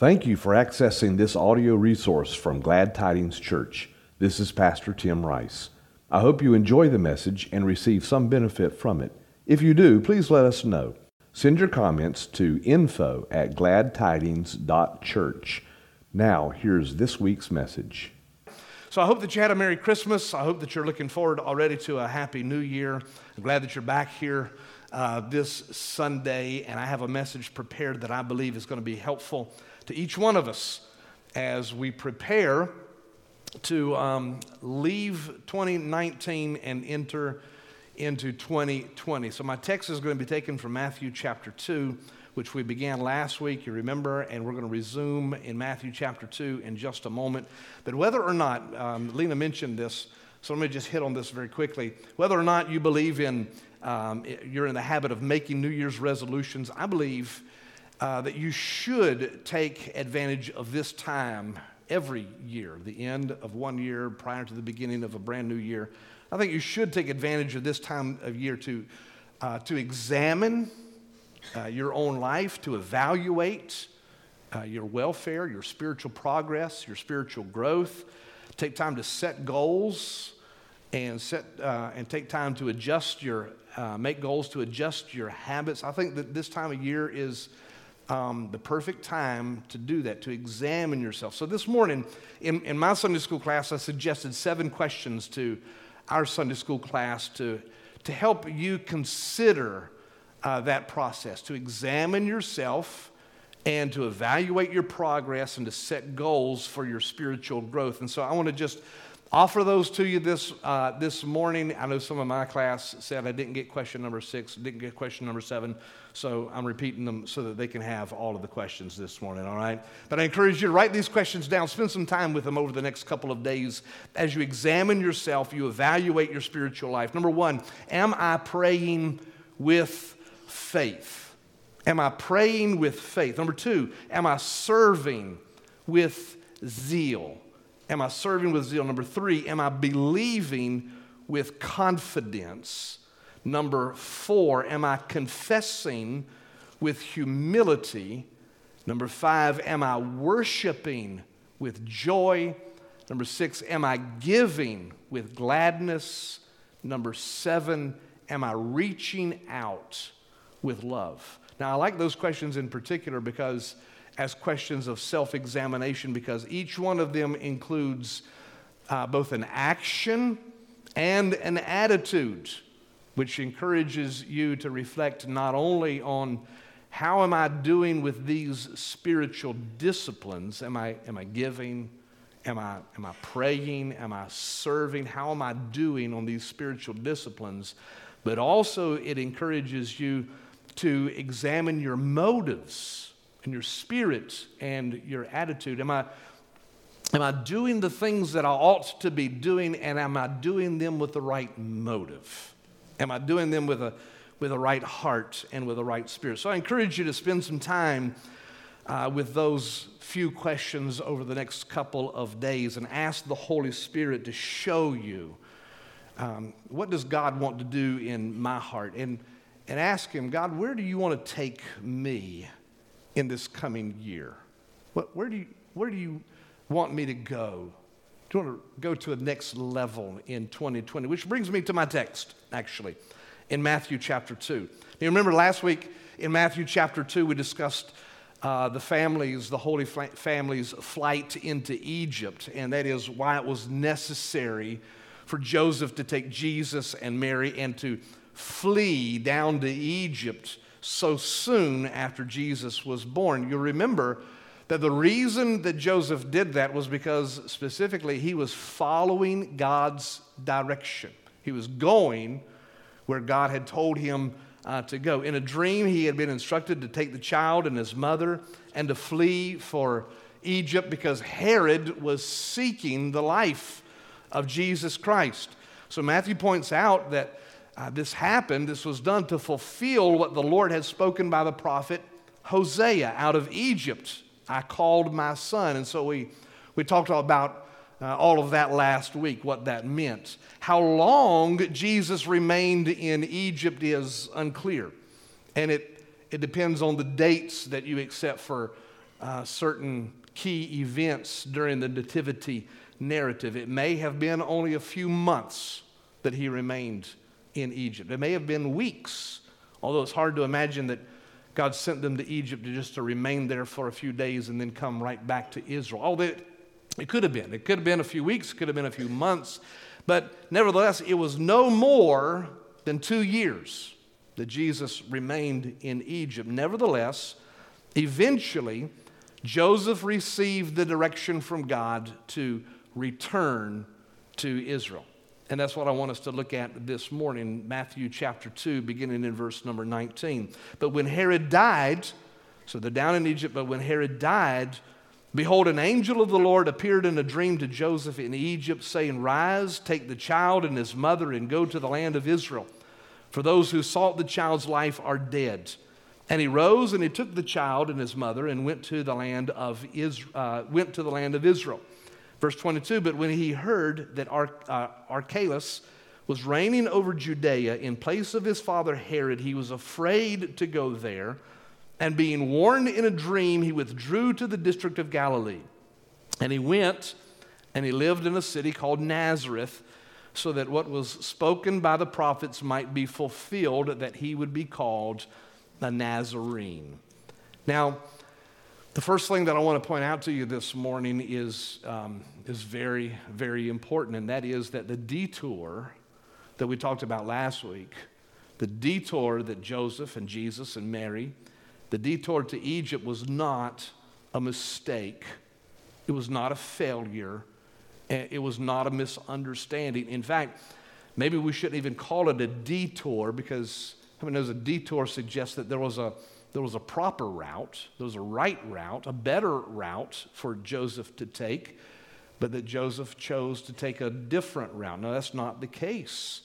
Thank you for accessing this audio resource from Glad Tidings Church. This is Pastor Tim Rice. I hope you enjoy the message and receive some benefit from it. If you do, please let us know. Send your comments to info at gladtidings.church. Now, here's this week's message. So I hope that you had a Merry Christmas. I hope that you're looking forward already to a Happy New Year. I'm glad that you're back here uh, this Sunday, and I have a message prepared that I believe is going to be helpful to each one of us as we prepare to um, leave 2019 and enter into 2020. So, my text is going to be taken from Matthew chapter 2, which we began last week, you remember, and we're going to resume in Matthew chapter 2 in just a moment. But whether or not, um, Lena mentioned this, so let me just hit on this very quickly. Whether or not you believe in, um, you're in the habit of making New Year's resolutions, I believe uh, that you should take advantage of this time every year, the end of one year prior to the beginning of a brand new year. I think you should take advantage of this time of year to, uh, to examine uh, your own life, to evaluate uh, your welfare, your spiritual progress, your spiritual growth. Take time to set goals and, set, uh, and take time to adjust your, uh, make goals to adjust your habits. I think that this time of year is um, the perfect time to do that, to examine yourself. So this morning, in, in my Sunday school class, I suggested seven questions to our Sunday school class to, to help you consider uh, that process, to examine yourself and to evaluate your progress and to set goals for your spiritual growth. And so I want to just offer those to you this, uh, this morning. I know some of my class said I didn't get question number six, didn't get question number seven, so I'm repeating them so that they can have all of the questions this morning, all right? But I encourage you to write these questions down, spend some time with them over the next couple of days as you examine yourself, you evaluate your spiritual life. Number one, am I praying with faith? Am I praying with faith? Number two, am I serving with zeal? Am I serving with zeal? Number three, am I believing with confidence? Number four, am I confessing with humility? Number five, am I worshiping with joy? Number six, am I giving with gladness? Number seven, am I reaching out with love? Now, I like those questions in particular because as questions of self examination because each one of them includes uh, both an action and an attitude, which encourages you to reflect not only on how am I doing with these spiritual disciplines? Am I, am I giving? Am I, am I praying? Am I serving? How am I doing on these spiritual disciplines? But also, it encourages you to examine your motives and your spirit and your attitude? Am I, am I doing the things that I ought to be doing, and am I doing them with the right motive? Am I doing them with a, with a right heart and with a right spirit? So I encourage you to spend some time uh, with those few questions over the next couple of days and ask the Holy Spirit to show you um, what does God want to do in my heart? And, and ask Him, God, where do you want to take me? In this coming year? What, where, do you, where do you want me to go? Do you want to go to the next level in 2020? Which brings me to my text, actually, in Matthew chapter 2. You remember last week in Matthew chapter 2, we discussed uh, the families, the Holy Family's flight into Egypt, and that is why it was necessary for Joseph to take Jesus and Mary and to flee down to Egypt so soon after Jesus was born. You'll remember that the reason that Joseph did that was because specifically he was following God's direction. He was going where God had told him uh, to go. In a dream, he had been instructed to take the child and his mother and to flee for Egypt because Herod was seeking the life of Jesus Christ. So Matthew points out that uh, this happened, this was done to fulfill what the Lord had spoken by the prophet Hosea out of Egypt. I called my son. And so we, we talked about uh, all of that last week, what that meant. How long Jesus remained in Egypt is unclear. And it, it depends on the dates that you accept for uh, certain key events during the Nativity narrative. It may have been only a few months that he remained in Egypt, it may have been weeks, although it's hard to imagine that God sent them to Egypt just to remain there for a few days and then come right back to Israel. Although it, it could have been. It could have been a few weeks, it could have been a few months. But nevertheless, it was no more than two years that Jesus remained in Egypt. Nevertheless, eventually, Joseph received the direction from God to return to Israel. And that's what I want us to look at this morning, Matthew chapter 2, beginning in verse number 19. But when Herod died, so they're down in Egypt, but when Herod died, behold, an angel of the Lord appeared in a dream to Joseph in Egypt, saying, Rise, take the child and his mother, and go to the land of Israel. For those who sought the child's life are dead. And he rose and he took the child and his mother and went to the land of Israel, uh, went to the land of Israel. Verse 22, but when he heard that Ar- uh, Archelaus was reigning over Judea in place of his father Herod, he was afraid to go there. And being warned in a dream, he withdrew to the district of Galilee. And he went and he lived in a city called Nazareth, so that what was spoken by the prophets might be fulfilled, that he would be called a Nazarene. Now, the first thing that I want to point out to you this morning is, um, is very, very important, and that is that the detour that we talked about last week, the detour that Joseph and Jesus and Mary, the detour to Egypt was not a mistake, it was not a failure, it was not a misunderstanding. In fact, maybe we shouldn't even call it a detour because I mean, knows a detour suggests that there was a there was a proper route, there was a right route, a better route for Joseph to take, but that Joseph chose to take a different route. Now, that's not the case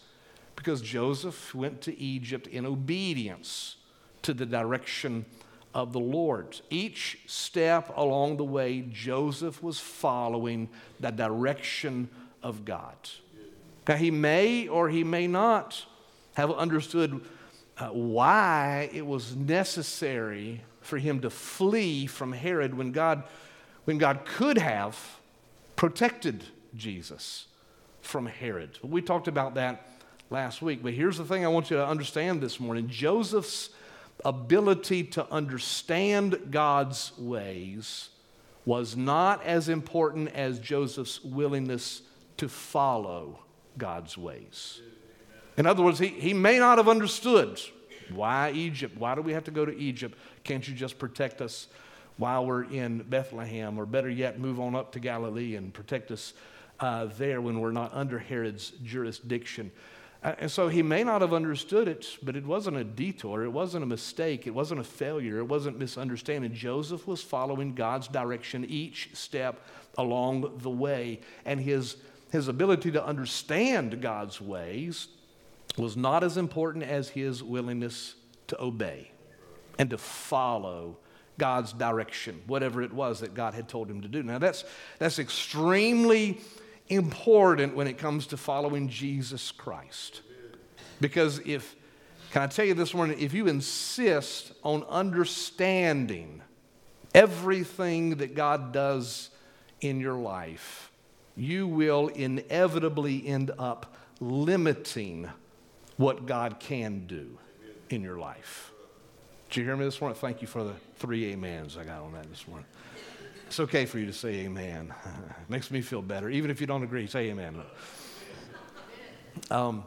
because Joseph went to Egypt in obedience to the direction of the Lord. Each step along the way, Joseph was following the direction of God. Now, he may or he may not have understood uh, why it was necessary for him to flee from Herod when God, when God could have protected Jesus from Herod. We talked about that last week, but here's the thing I want you to understand this morning Joseph's ability to understand God's ways was not as important as Joseph's willingness to follow God's ways. In other words, he, he may not have understood why Egypt? Why do we have to go to Egypt? Can't you just protect us while we're in Bethlehem? Or better yet, move on up to Galilee and protect us uh, there when we're not under Herod's jurisdiction. Uh, and so he may not have understood it, but it wasn't a detour. It wasn't a mistake. It wasn't a failure. It wasn't misunderstanding. Joseph was following God's direction each step along the way. And his, his ability to understand God's ways was not as important as his willingness to obey and to follow God's direction, whatever it was that God had told him to do. Now, that's, that's extremely important when it comes to following Jesus Christ. Because if, can I tell you this morning, if you insist on understanding everything that God does in your life, you will inevitably end up limiting what God can do in your life. Did you hear me this morning? Thank you for the three amens I got on that this morning. It's okay for you to say amen. Makes me feel better. Even if you don't agree, say amen. Um,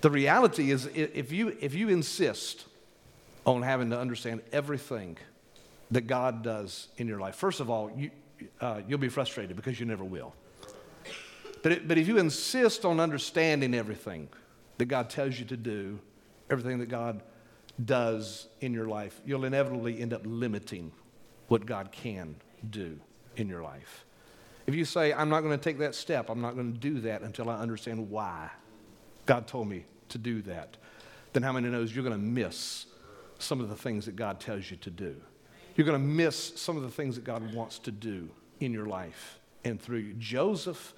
the reality is, if you, if you insist on having to understand everything that God does in your life, first of all, you, uh, you'll be frustrated because you never will. But, it, but if you insist on understanding everything, that God tells you to do, everything that God does in your life, you'll inevitably end up limiting what God can do in your life. If you say, I'm not going to take that step, I'm not going to do that until I understand why God told me to do that, then how many knows you're going to miss some of the things that God tells you to do? You're going to miss some of the things that God wants to do in your life and through you. Joseph,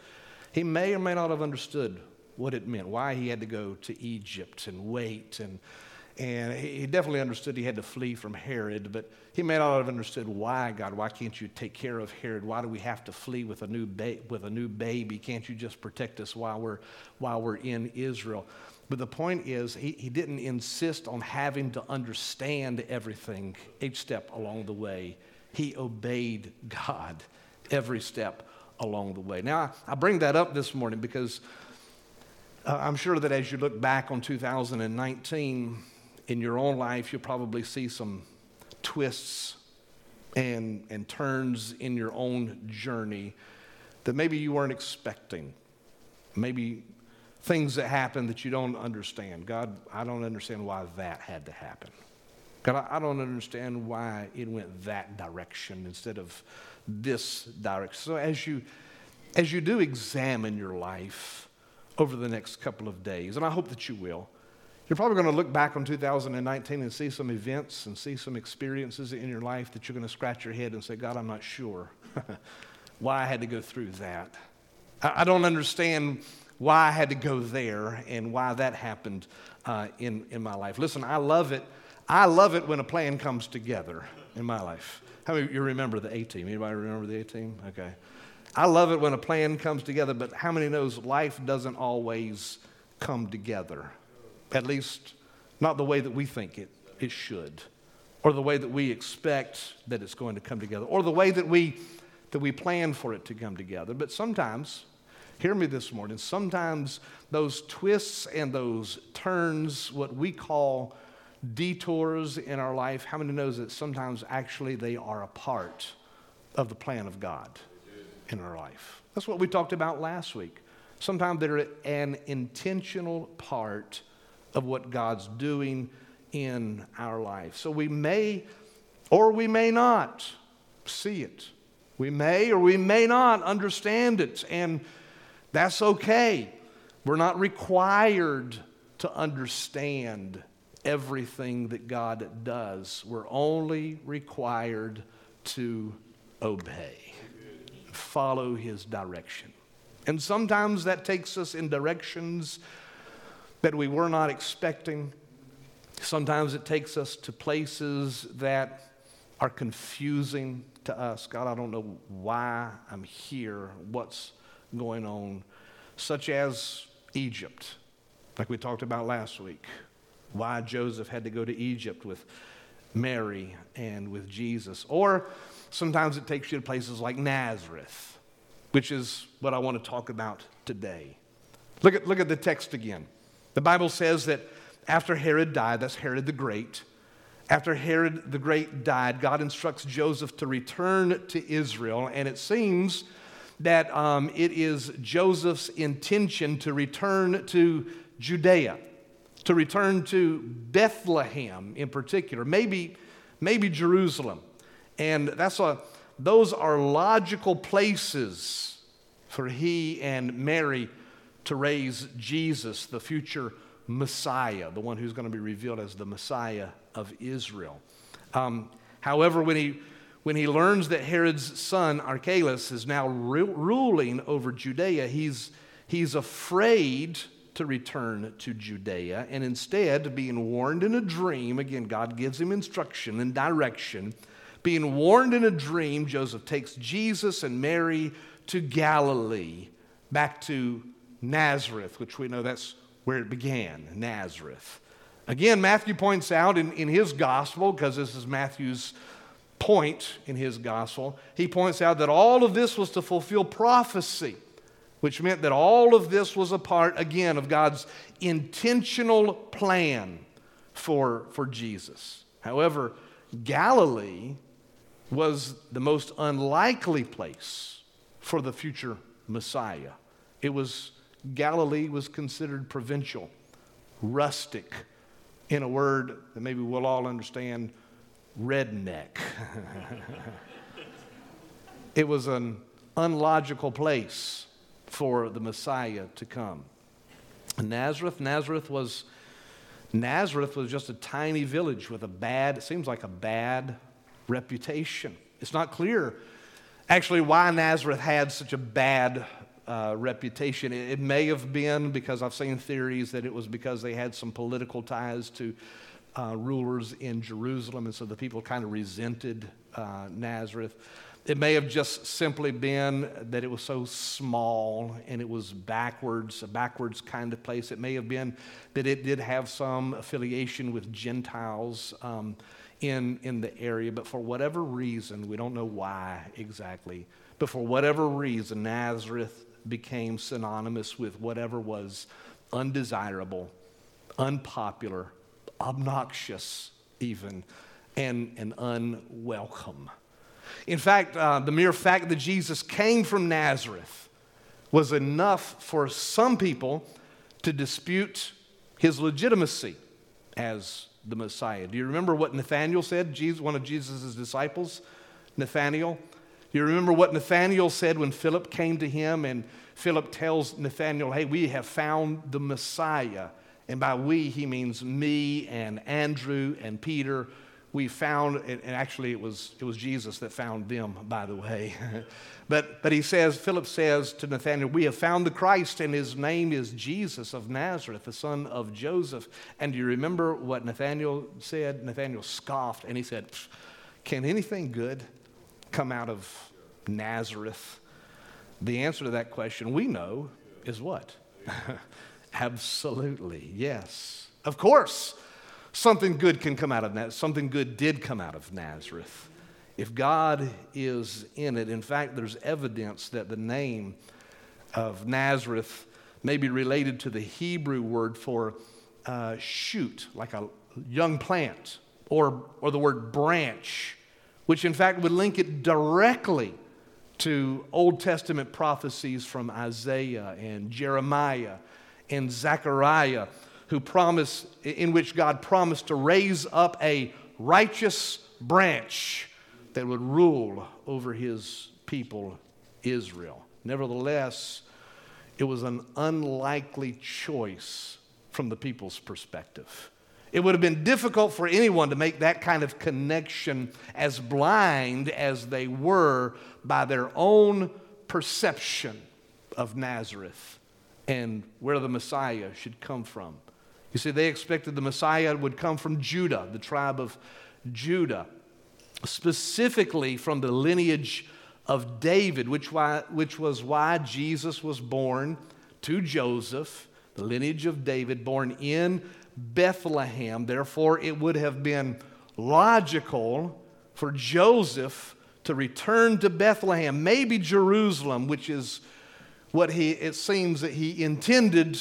he may or may not have understood what it meant, why he had to go to Egypt and wait and, And he definitely understood he had to flee from Herod, but he may not have understood why, God, why can't you take care of Herod? Why do we have to flee with a new, ba- with a new baby? Can't you just protect us while we're, while we're in Israel? But the point is, he, he didn't insist on having to understand everything each step along the way. He obeyed God every step along the way. Now, I bring that up this morning because uh, I'm sure that as you look back on 2019, in your own life, you'll probably see some twists and, and turns in your own journey that maybe you weren't expecting. Maybe things that happen that you don't understand. God, I don't understand why that had to happen. God, I don't understand why it went that direction instead of this direction. So as you as you do examine your life over the next couple of days, and I hope that you will, you're probably going to look back on 2019 and see some events and see some experiences in your life that you're going to scratch your head and say, God, I'm not sure why I had to go through that. I don't understand why I had to go there and why that happened uh, in, in my life. Listen, I love it. I love it when a plan comes together in my life. How many of you remember the A team? Anybody remember the A team? Okay. I love it when a plan comes together, but how many knows life doesn't always come together? At least, not the way that we think it, it should, or the way that we expect that it's going to come together, or the way that we, that we plan for it to come together. But sometimes, hear me this morning, sometimes those twists and those turns, what we call detours in our life, how many knows that sometimes actually they are a part of the plan of God in our life? That's what we talked about last week. Sometimes they're an intentional part of what God's doing in our life. So we may or we may not see it. We may or we may not understand it, and that's okay. We're not required to understand everything that God does. We're only required to obey, follow His direction. And sometimes that takes us in directions that we were not expecting. Sometimes it takes us to places that are confusing to us. God, I don't know why I'm here, what's going on, such as Egypt, like we talked about last week. Why Joseph had to go to Egypt with Mary and with Jesus. Or sometimes it takes you to places like Nazareth, which is what I want to talk about today. Look at, look at the text again. The Bible says that after Herod died, that's Herod the Great, after Herod the Great died, God instructs Joseph to return to Israel, and it seems that um, it is Joseph's intention to return to Judea, to return to Bethlehem in particular, maybe, maybe Jerusalem. And that's a, those are logical places for he and Mary to raise Jesus, the future Messiah, the one who's going to be revealed as the Messiah of Israel. Um, however, when he, when he learns that Herod's son, Archelaus, is now ruling over Judea, he's, he's afraid to return to Judea. And instead, being warned in a dream, again, God gives him instruction and direction. Being warned in a dream, Joseph takes Jesus and Mary to Galilee, back to Nazareth, which we know that's where it began, Nazareth. Again, Matthew points out in, in his gospel, because this is Matthew's point in his gospel, he points out that all of this was to fulfill prophecy, which meant that all of this was a part, again, of God's intentional plan for, for Jesus. However, Galilee was the most unlikely place for the future Messiah. It was Galilee was considered provincial, rustic, in a word that maybe we'll all understand, redneck. it was an unlogical place for the Messiah to come. Nazareth, Nazareth was Nazareth was just a tiny village with a bad, it seems like a bad reputation. It's not clear actually why Nazareth had such a bad uh, reputation. It, it, may have been because I've seen theories that it was because they had some political ties to uh, rulers in Jerusalem, and so the people kind of resented uh, Nazareth. It may have just simply been that it was so small and it was backwards, a backwards kind of place. It may have been that it did have some affiliation with Gentiles um, in, in the area, but for whatever reason, we don't know why exactly, but for whatever reason, Nazareth became synonymous with whatever was undesirable, unpopular, obnoxious, even, and, and unwelcome. In fact, uh, the mere fact that Jesus came from Nazareth was enough for some people to dispute his legitimacy as the Messiah. Do you remember what Nathanael said? Jesus, one of Jesus' disciples, Nathanael. Do you remember what Nathanael said when Philip came to him and Philip tells Nathanael, Hey, we have found the Messiah. And by we, he means me and Andrew and Peter we found, and actually it was, it was Jesus that found them, by the way. but, but he says, Philip says to Nathanael, We have found the Christ, and his name is Jesus of Nazareth, the son of Joseph. And do you remember what Nathanael said? Nathanael scoffed, and he said, Can anything good come out of Nazareth? The answer to that question we know is what? Absolutely, yes. Of course something good can come out of that. Something good did come out of Nazareth. If God is in it, in fact, there's evidence that the name of Nazareth may be related to the Hebrew word for uh, shoot, like a young plant, or, or the word branch, which in fact would link it directly to Old Testament prophecies from Isaiah and Jeremiah and Zechariah who promised, in which God promised to raise up a righteous branch that would rule over his people, Israel. Nevertheless, it was an unlikely choice from the people's perspective. It would have been difficult for anyone to make that kind of connection as blind as they were by their own perception of Nazareth and where the Messiah should come from. You see, they expected the Messiah would come from Judah, the tribe of Judah, specifically from the lineage of David, which, why, which was why Jesus was born to Joseph, the lineage of David, born in Bethlehem. Therefore, it would have been logical for Joseph to return to Bethlehem, maybe Jerusalem, which is what he, it seems that he intended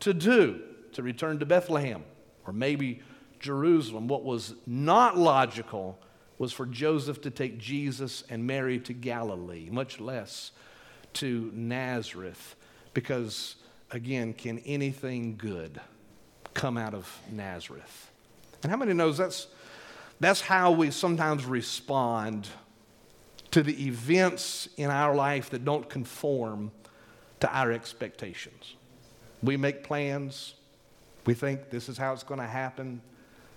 to do to return to Bethlehem or maybe Jerusalem. What was not logical was for Joseph to take Jesus and Mary to Galilee, much less to Nazareth, because again, can anything good come out of Nazareth? And how many knows that's that's how we sometimes respond to the events in our life that don't conform to our expectations. We make plans, we think this is how it's going to happen.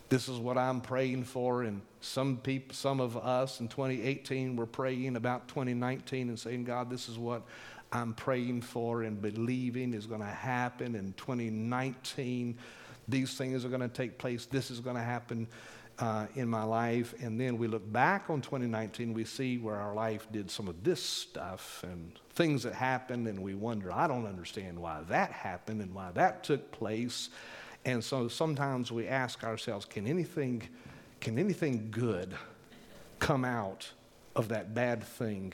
This is what I'm praying for. And some people, some of us in 2018 were praying about 2019 and saying, God, this is what I'm praying for and believing is going to happen in 2019. These things are going to take place. This is going to happen uh, in my life. And then we look back on 2019, we see where our life did some of this stuff and things that happened, and we wonder, I don't understand why that happened and why that took place. And so sometimes we ask ourselves, can anything, can anything good come out of that bad thing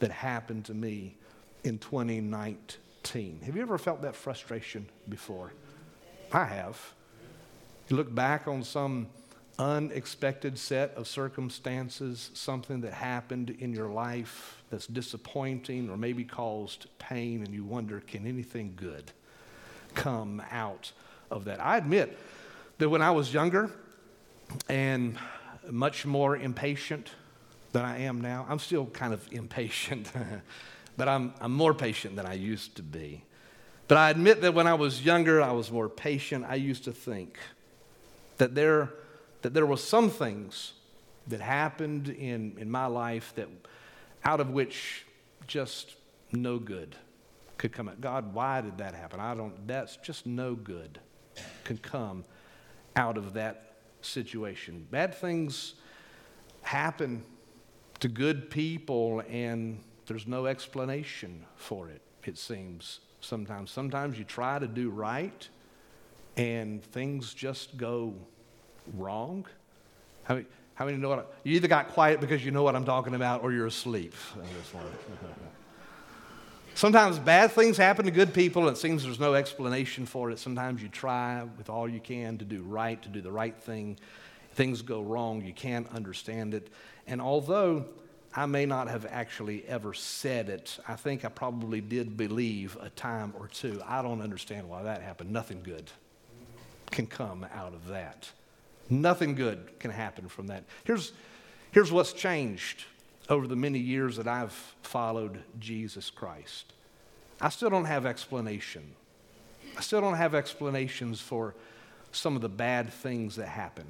that happened to me in 2019? Have you ever felt that frustration before? I have. You look back on some unexpected set of circumstances, something that happened in your life that's disappointing or maybe caused pain, and you wonder, can anything good come out of that. I admit that when I was younger and much more impatient than I am now, I'm still kind of impatient, but I'm, I'm more patient than I used to be. But I admit that when I was younger, I was more patient. I used to think that there, that there were some things that happened in, in my life that out of which just no good could come out. God, why did that happen? I don't, that's just no good could come out of that situation. Bad things happen to good people, and there's no explanation for it, it seems sometimes. Sometimes you try to do right, and things just go wrong. How many, how many know what? I, you either got quiet because you know what I'm talking about, or you're asleep. Sometimes bad things happen to good people, and it seems there's no explanation for it. Sometimes you try with all you can to do right, to do the right thing. Things go wrong, you can't understand it. And although I may not have actually ever said it, I think I probably did believe a time or two. I don't understand why that happened. Nothing good can come out of that. Nothing good can happen from that. Here's, here's what's changed over the many years that I've followed Jesus Christ. I still don't have explanation. I still don't have explanations for some of the bad things that happen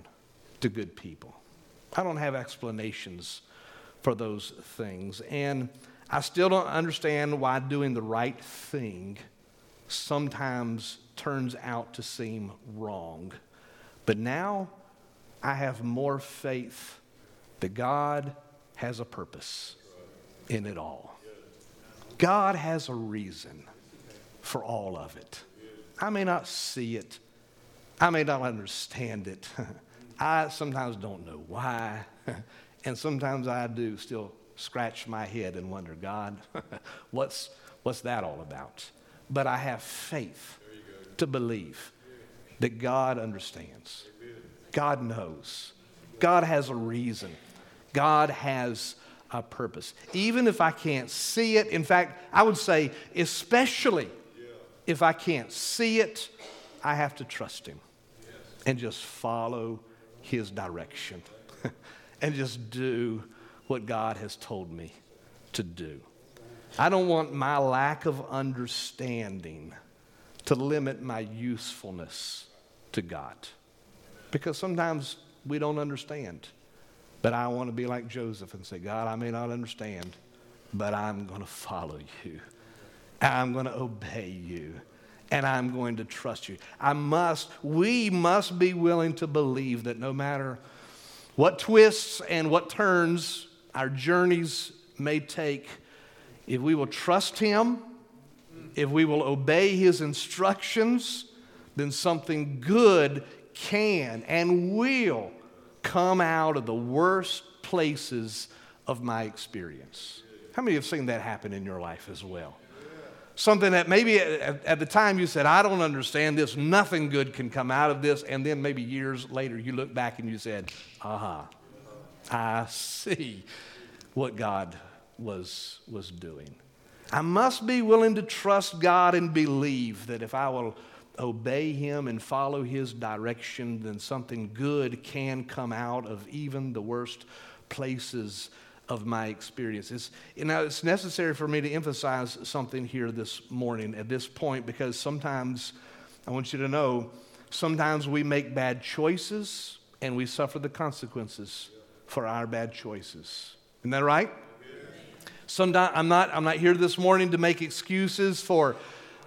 to good people. I don't have explanations for those things. And I still don't understand why doing the right thing sometimes turns out to seem wrong. But now I have more faith that God has a purpose in it all. God has a reason for all of it. I may not see it, I may not understand it. I sometimes don't know why, and sometimes I do still scratch my head and wonder, God, what's, what's that all about? But I have faith to believe that God understands, God knows, God has a reason. God has a purpose. Even if I can't see it, in fact, I would say, especially if I can't see it, I have to trust Him and just follow His direction and just do what God has told me to do. I don't want my lack of understanding to limit my usefulness to God because sometimes we don't understand. But I want to be like Joseph and say, God, I may not understand, but I'm going to follow you. I'm going to obey you. And I'm going to trust you. I must, we must be willing to believe that no matter what twists and what turns our journeys may take, if we will trust Him, if we will obey His instructions, then something good can and will come out of the worst places of my experience. How many have seen that happen in your life as well? Something that maybe at, at, the time you said, I don't understand this, nothing good can come out of this. And then maybe years later you look back and you said, aha, I see what God was, was doing. I must be willing to trust God and believe that if I will obey Him and follow His direction, then something good can come out of even the worst places of my experiences. Now, it's necessary for me to emphasize something here this morning at this point because sometimes, I want you to know, sometimes we make bad choices and we suffer the consequences for our bad choices. Isn't that right? Sometimes I'm not, I'm not here this morning to make excuses for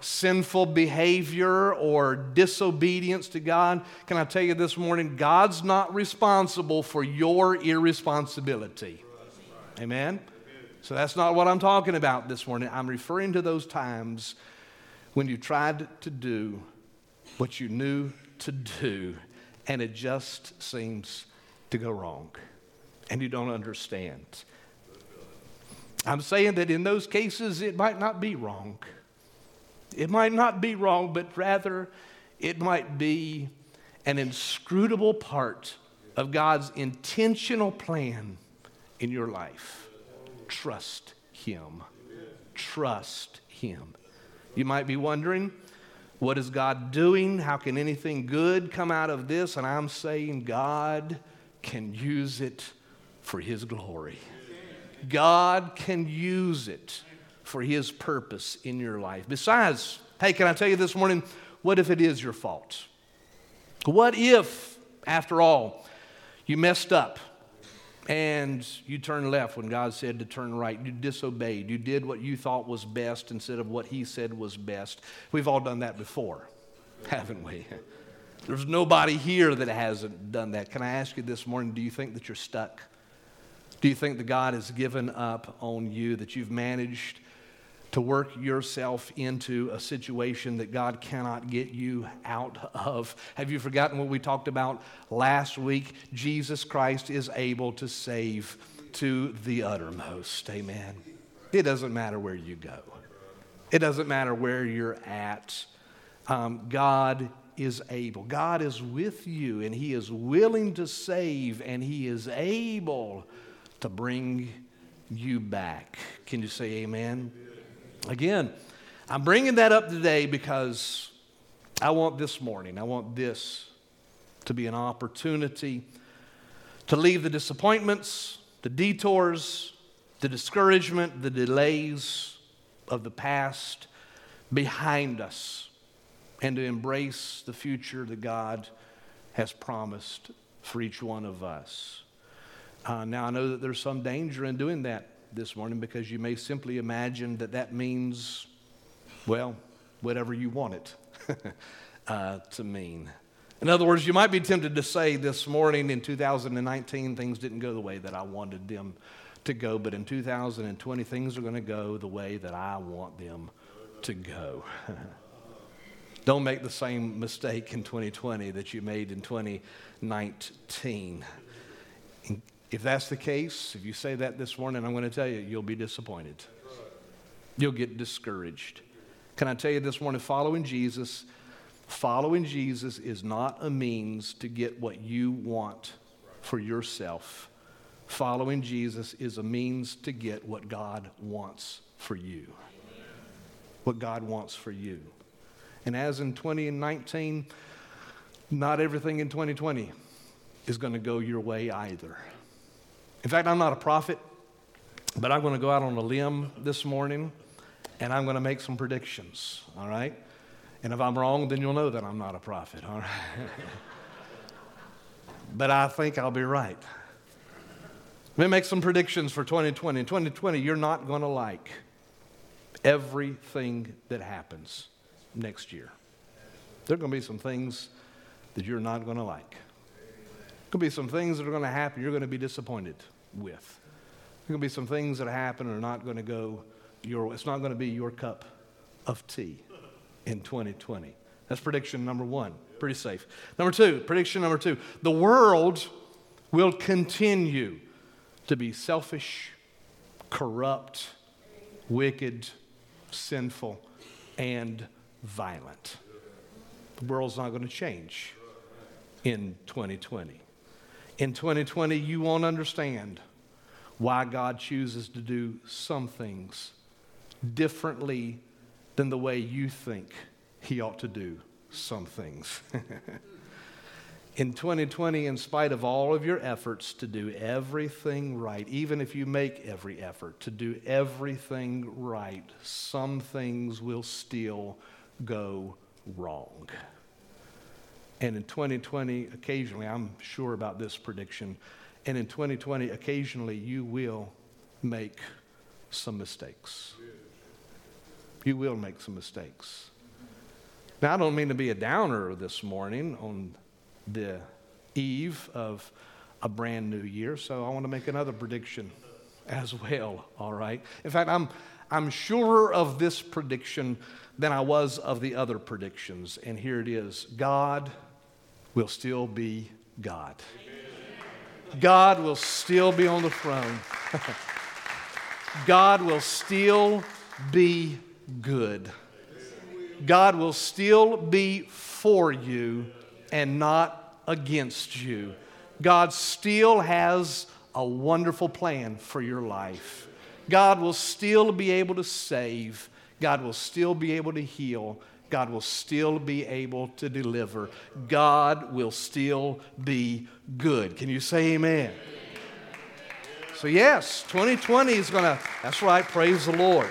sinful behavior or disobedience to God, can I tell you this morning, God's not responsible for your irresponsibility. Amen? So that's not what I'm talking about this morning. I'm referring to those times when you tried to do what you knew to do and it just seems to go wrong and you don't understand. I'm saying that in those cases it might not be wrong. It might not be wrong, but rather it might be an inscrutable part of God's intentional plan in your life. Trust Him. Trust Him. You might be wondering, what is God doing? How can anything good come out of this? And I'm saying God can use it for His glory. God can use it for His purpose in your life. Besides, hey, can I tell you this morning, what if it is your fault? What if, after all, you messed up and you turned left when God said to turn right? You disobeyed. You did what you thought was best instead of what He said was best. We've all done that before, haven't we? There's nobody here that hasn't done that. Can I ask you this morning do you think that you're stuck? Do you think that God has given up on you, that you've managed to work yourself into a situation that God cannot get you out of? Have you forgotten what we talked about last week? Jesus Christ is able to save to the uttermost. Amen. It doesn't matter where you go, it doesn't matter where you're at. Um, God is able. God is with you, and He is willing to save, and He is able to bring you back. Can you say amen? Again, I'm bringing that up today because I want this morning, I want this to be an opportunity to leave the disappointments, the detours, the discouragement, the delays of the past behind us and to embrace the future that God has promised for each one of us. Uh, now, I know that there's some danger in doing that this morning because you may simply imagine that that means, well, whatever you want it uh, to mean. In other words, you might be tempted to say this morning in 2019, things didn't go the way that I wanted them to go, but in 2020, things are going to go the way that I want them to go. Don't make the same mistake in 2020 that you made in 2019. If that's the case, if you say that this morning, I'm going to tell you, you'll be disappointed. You'll get discouraged. Can I tell you this morning, following Jesus, following Jesus is not a means to get what you want for yourself. Following Jesus is a means to get what God wants for you. What God wants for you. And as in 2019, not everything in 2020 is going to go your way either. In fact, I'm not a prophet, but I'm going to go out on a limb this morning and I'm going to make some predictions, all right? And if I'm wrong, then you'll know that I'm not a prophet, all right? but I think I'll be right. Let me make some predictions for 2020. In 2020, you're not going to like everything that happens next year. There are going to be some things that you're not going to like. Going to be some things that are going to happen you're going to be disappointed with. There are going to be some things that happen are not going to go your It's not going to be your cup of tea in 2020. That's prediction number one. Pretty safe. Number two, prediction number two the world will continue to be selfish, corrupt, wicked, sinful, and violent. The world's not going to change in 2020. In 2020, you won't understand why God chooses to do some things differently than the way you think He ought to do some things. in 2020, in spite of all of your efforts to do everything right, even if you make every effort to do everything right, some things will still go wrong. And in 2020, occasionally, I'm sure about this prediction, and in 2020, occasionally, you will make some mistakes. You will make some mistakes. Now, I don't mean to be a downer this morning on the eve of a brand new year, so I want to make another prediction as well, all right? In fact, I'm, I'm surer of this prediction than I was of the other predictions. And here it is God will still be God. God will still be on the throne. God will still be good. God will still be for you and not against you. God still has a wonderful plan for your life. God will still be able to save. God will still be able to heal. God will still be able to deliver. God will still be good. Can you say amen? So, yes, 2020 is going to, that's right, praise the Lord.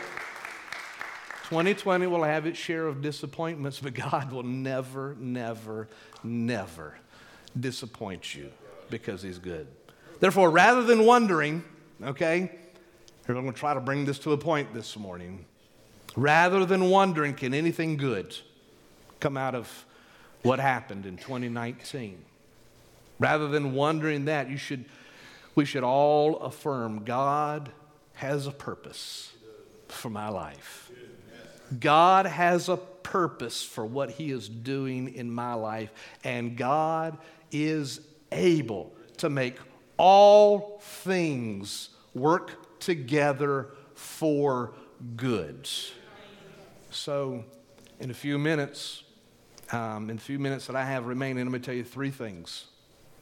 2020 will have its share of disappointments, but God will never, never, never disappoint you because He's good. Therefore, rather than wondering, okay, I'm going to try to bring this to a point this morning. Rather than wondering, can anything good come out of what happened in 2019. Rather than wondering that, you should, we should all affirm God has a purpose for my life. God has a purpose for what He is doing in my life, and God is able to make all things work together for good. So, in a few minutes, um, in a few minutes that I have remaining, I'm going to tell you three things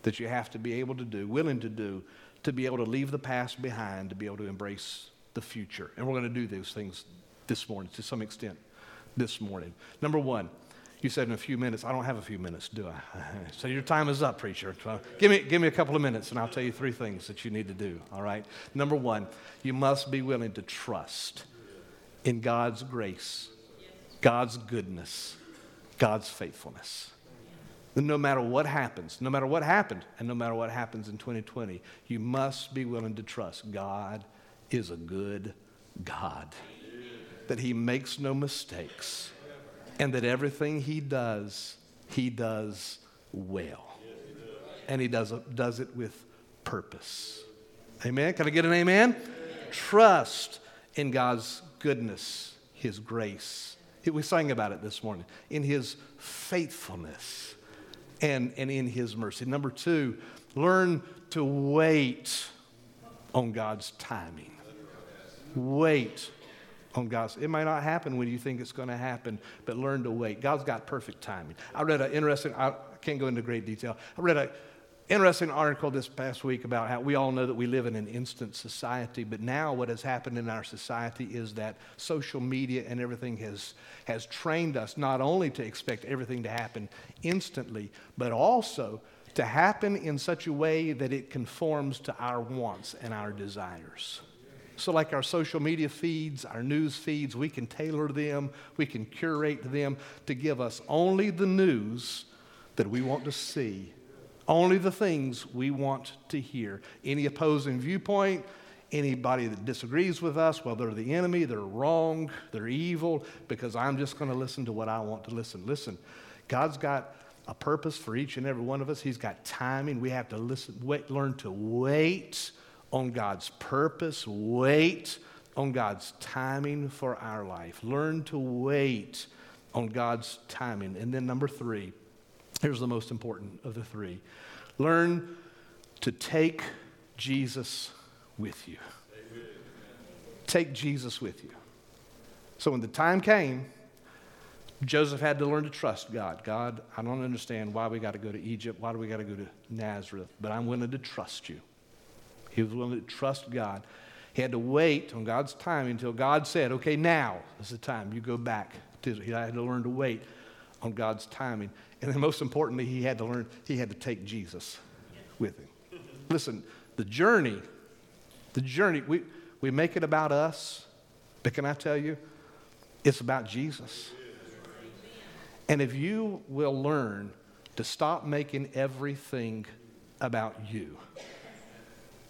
that you have to be able to do, willing to do, to be able to leave the past behind, to be able to embrace the future. And we're going to do those things this morning to some extent this morning. Number one, you said in a few minutes. I don't have a few minutes, do I? so your time is up, preacher. give, me, give me a couple of minutes and I'll tell you three things that you need to do, all right? Number one, you must be willing to trust in God's grace, God's goodness, God's faithfulness. No matter what happens, no matter what happened, and no matter what happens in 2020, you must be willing to trust God is a good God, that He makes no mistakes, and that everything He does, He does well. And He does, does it with purpose. Amen? Can I get an amen? Trust in God's goodness, His grace. We sang about it this morning. In His faithfulness and, and in His mercy. Number two, learn to wait on God's timing. Wait on God's. It may not happen when you think it's going to happen, but learn to wait. God's got perfect timing. I read an interesting, I can't go into great detail. I read an interesting article this past week about how we all know that we live in an instant society, but now what has happened in our society is that social media and everything has, has trained us not only to expect everything to happen instantly, but also to happen in such a way that it conforms to our wants and our desires. So, like our social media feeds, our news feeds, we can tailor them, we can curate them to give us only the news that we want to see, only the things we want to hear. Any opposing viewpoint, anybody that disagrees with us, well, they're the enemy, they're wrong, they're evil, because I'm just going to listen to what I want to listen. Listen, God's got a purpose for each and every one of us. He's got timing. We have to listen, wait, learn to wait on God's purpose, wait on God's timing for our life. Learn to wait on God's timing. And then, number three, here's the most important of the three learn to take Jesus with you. Amen. Take Jesus with you. So, when the time came, Joseph had to learn to trust God. God, I don't understand why we got to go to Egypt. Why do we got to go to Nazareth? But I'm willing to trust you. He was willing to trust God. He had to wait on God's time until God said, okay, now is the time. You go back. To, he had to learn to wait on God's timing. And then most importantly, he had to learn, he had to take Jesus with him. Listen, the journey, the journey, we, we make it about us, but can I tell you, it's about Jesus. And if you will learn to stop making everything about you,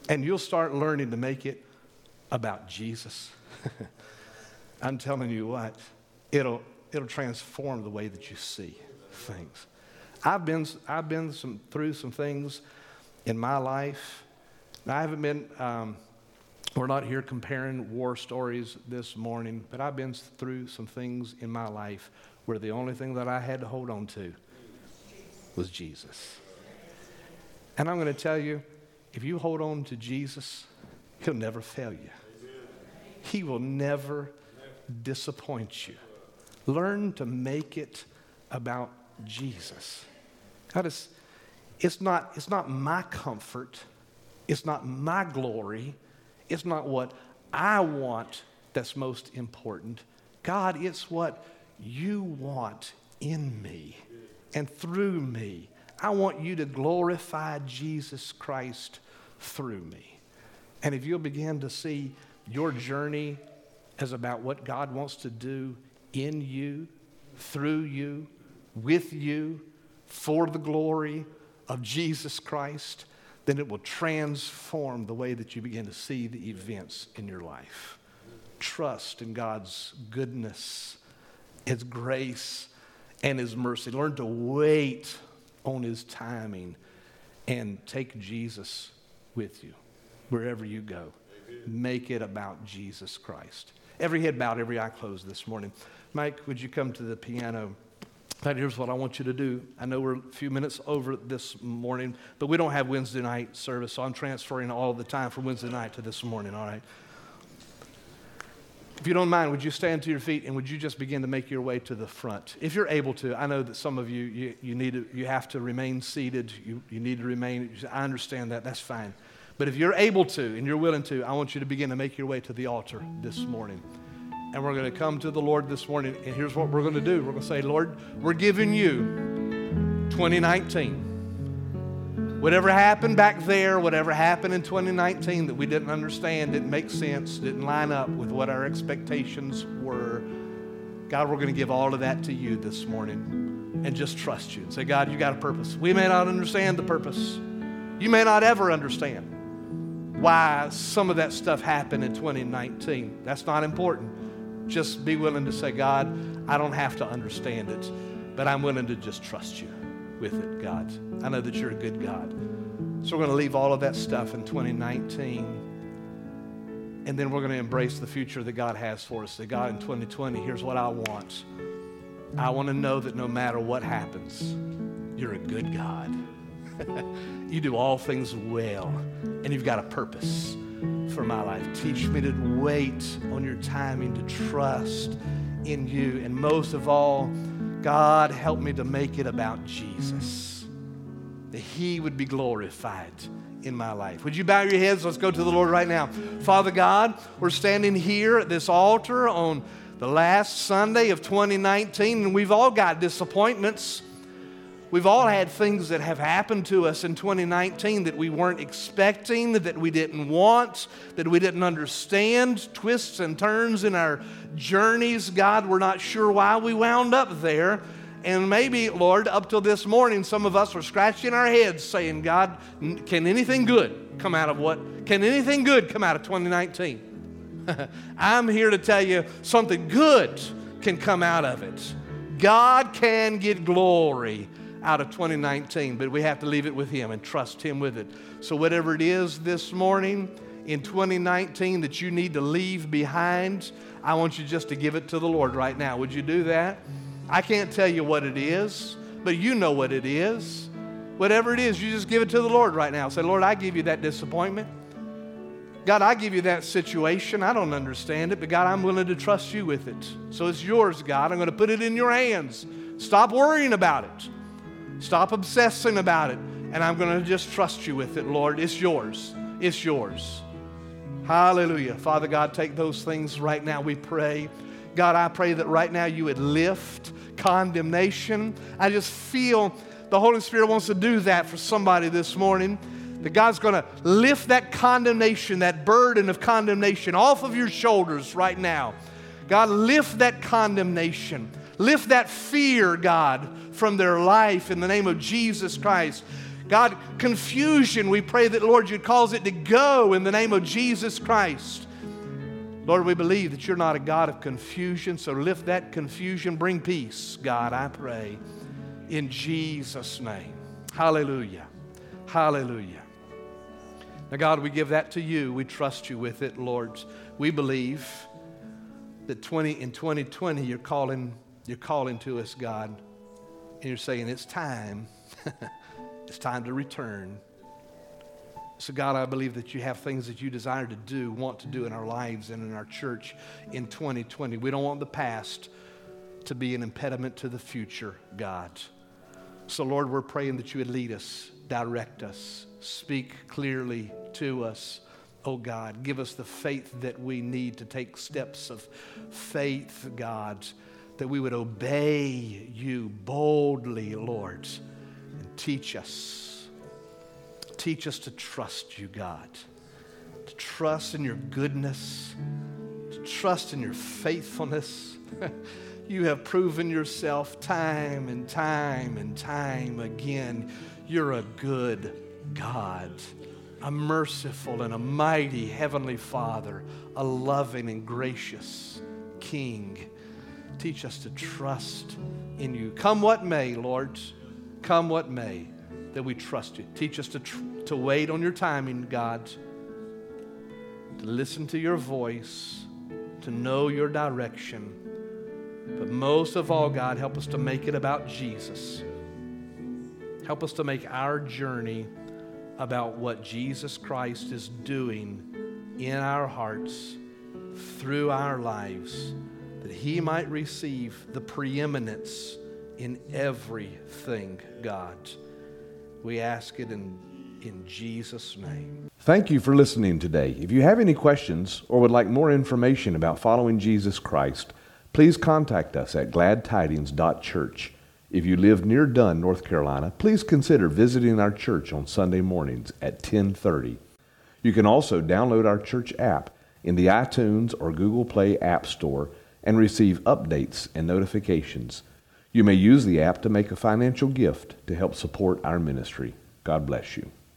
and you'll start learning to make it about Jesus. I'm telling you what, it'll, it'll transform the way that you see things. I've been, I've been some, through some things in my life. I haven't been, um, we're not here comparing war stories this morning, but I've been through some things in my life where the only thing that I had to hold on to was Jesus. And I'm going to tell you, if you hold on to Jesus, He'll never fail you. He will never disappoint you. Learn to make it about Jesus. God is, it's not, it's not my comfort, it's not my glory, it's not what I want that's most important. God, it's what you want in me and through me. I want you to glorify Jesus Christ through me. And if you'll begin to see your journey as about what God wants to do in you, through you, with you, for the glory of Jesus Christ, then it will transform the way that you begin to see the events in your life. Trust in God's goodness, His grace, and His mercy. Learn to wait on His timing and take Jesus with you wherever you go. Make it about Jesus Christ. Every head bowed, every eye closed this morning. Mike, would you come to the piano? But here's what I want you to do. I know we're a few minutes over this morning, but we don't have Wednesday night service, so I'm transferring all the time from Wednesday night to this morning, all right? If you don't mind, would you stand to your feet and would you just begin to make your way to the front? If you're able to, I know that some of you, you, you need to, you have to remain seated. You, you need to remain, I understand that, that's fine. But if you're able to and you're willing to, I want you to begin to make your way to the altar this morning. And we're going to come to the Lord this morning. And here's what we're going to do we're going to say, Lord, we're giving you 2019. Whatever happened back there, whatever happened in 2019 that we didn't understand, didn't make sense, didn't line up with what our expectations were, God, we're going to give all of that to you this morning and just trust you and say, God, you got a purpose. We may not understand the purpose. You may not ever understand why some of that stuff happened in 2019. That's not important. Just be willing to say, God, I don't have to understand it, but I'm willing to just trust you with it, God. I know that you're a good God. So we're going to leave all of that stuff in 2019. And then we're going to embrace the future that God has for us. That God in 2020, here's what I want. I want to know that no matter what happens, you're a good God. you do all things well, and you've got a purpose for my life. Teach me to wait on your timing, to trust in you. And most of all, God, help me to make it about Jesus, that He would be glorified in my life. Would you bow your heads? Let's go to the Lord right now. Father God, we're standing here at this altar on the last Sunday of 2019, and we've all got disappointments. We've all had things that have happened to us in 2019 that we weren't expecting, that we didn't want, that we didn't understand, twists and turns in our journeys. God, we're not sure why we wound up there. And maybe, Lord, up till this morning, some of us were scratching our heads saying, God, can anything good come out of what? Can anything good come out of 2019? I'm here to tell you something good can come out of it. God can get glory out of 2019, but we have to leave it with Him and trust Him with it. So, whatever it is this morning in 2019 that you need to leave behind, I want you just to give it to the Lord right now. Would you do that? I can't tell you what it is, but you know what it is. Whatever it is, you just give it to the Lord right now. Say, Lord, I give you that disappointment. God, I give you that situation. I don't understand it, but God, I'm willing to trust you with it. So it's yours, God. I'm going to put it in your hands. Stop worrying about it. Stop obsessing about it. And I'm going to just trust you with it, Lord. It's yours. It's yours. Hallelujah. Father God, take those things right now, we pray. God, I pray that right now you would lift condemnation. I just feel the Holy Spirit wants to do that for somebody this morning. That God's going to lift that condemnation, that burden of condemnation off of your shoulders right now. God, lift that condemnation. Lift that fear, God, from their life in the name of Jesus Christ. God, confusion, we pray that, Lord, you'd cause it to go in the name of Jesus Christ. Lord, we believe that you're not a God of confusion, so lift that confusion. Bring peace, God, I pray, in Jesus' name. Hallelujah. Hallelujah. Now, God, we give that to you. We trust you with it, Lord. We believe that 20, in 2020 you're calling you're calling to us, God, and you're saying, It's time. it's time to return. So, God, I believe that you have things that you desire to do, want to do in our lives and in our church in 2020. We don't want the past to be an impediment to the future, God. So, Lord, we're praying that you would lead us, direct us, speak clearly to us. Oh God, give us the faith that we need to take steps of faith, God that we would obey you boldly, Lord, and teach us. Teach us to trust you, God, to trust in your goodness, to trust in your faithfulness. you have proven yourself time and time and time again. You're a good God, a merciful and a mighty Heavenly Father, a loving and gracious King. Teach us to trust in you. Come what may, Lord, come what may, that we trust you. Teach us to, tr- to wait on your timing, God, to listen to your voice, to know your direction. But most of all, God, help us to make it about Jesus. Help us to make our journey about what Jesus Christ is doing in our hearts, through our lives, that He might receive the preeminence in everything, God. We ask it in, in Jesus' name. Thank you for listening today. If you have any questions or would like more information about following Jesus Christ, please contact us at gladtidings.church. If you live near Dunn, North Carolina, please consider visiting our church on Sunday mornings at 1030. You can also download our church app in the iTunes or Google Play App Store and receive updates and notifications. You may use the app to make a financial gift to help support our ministry. God bless you.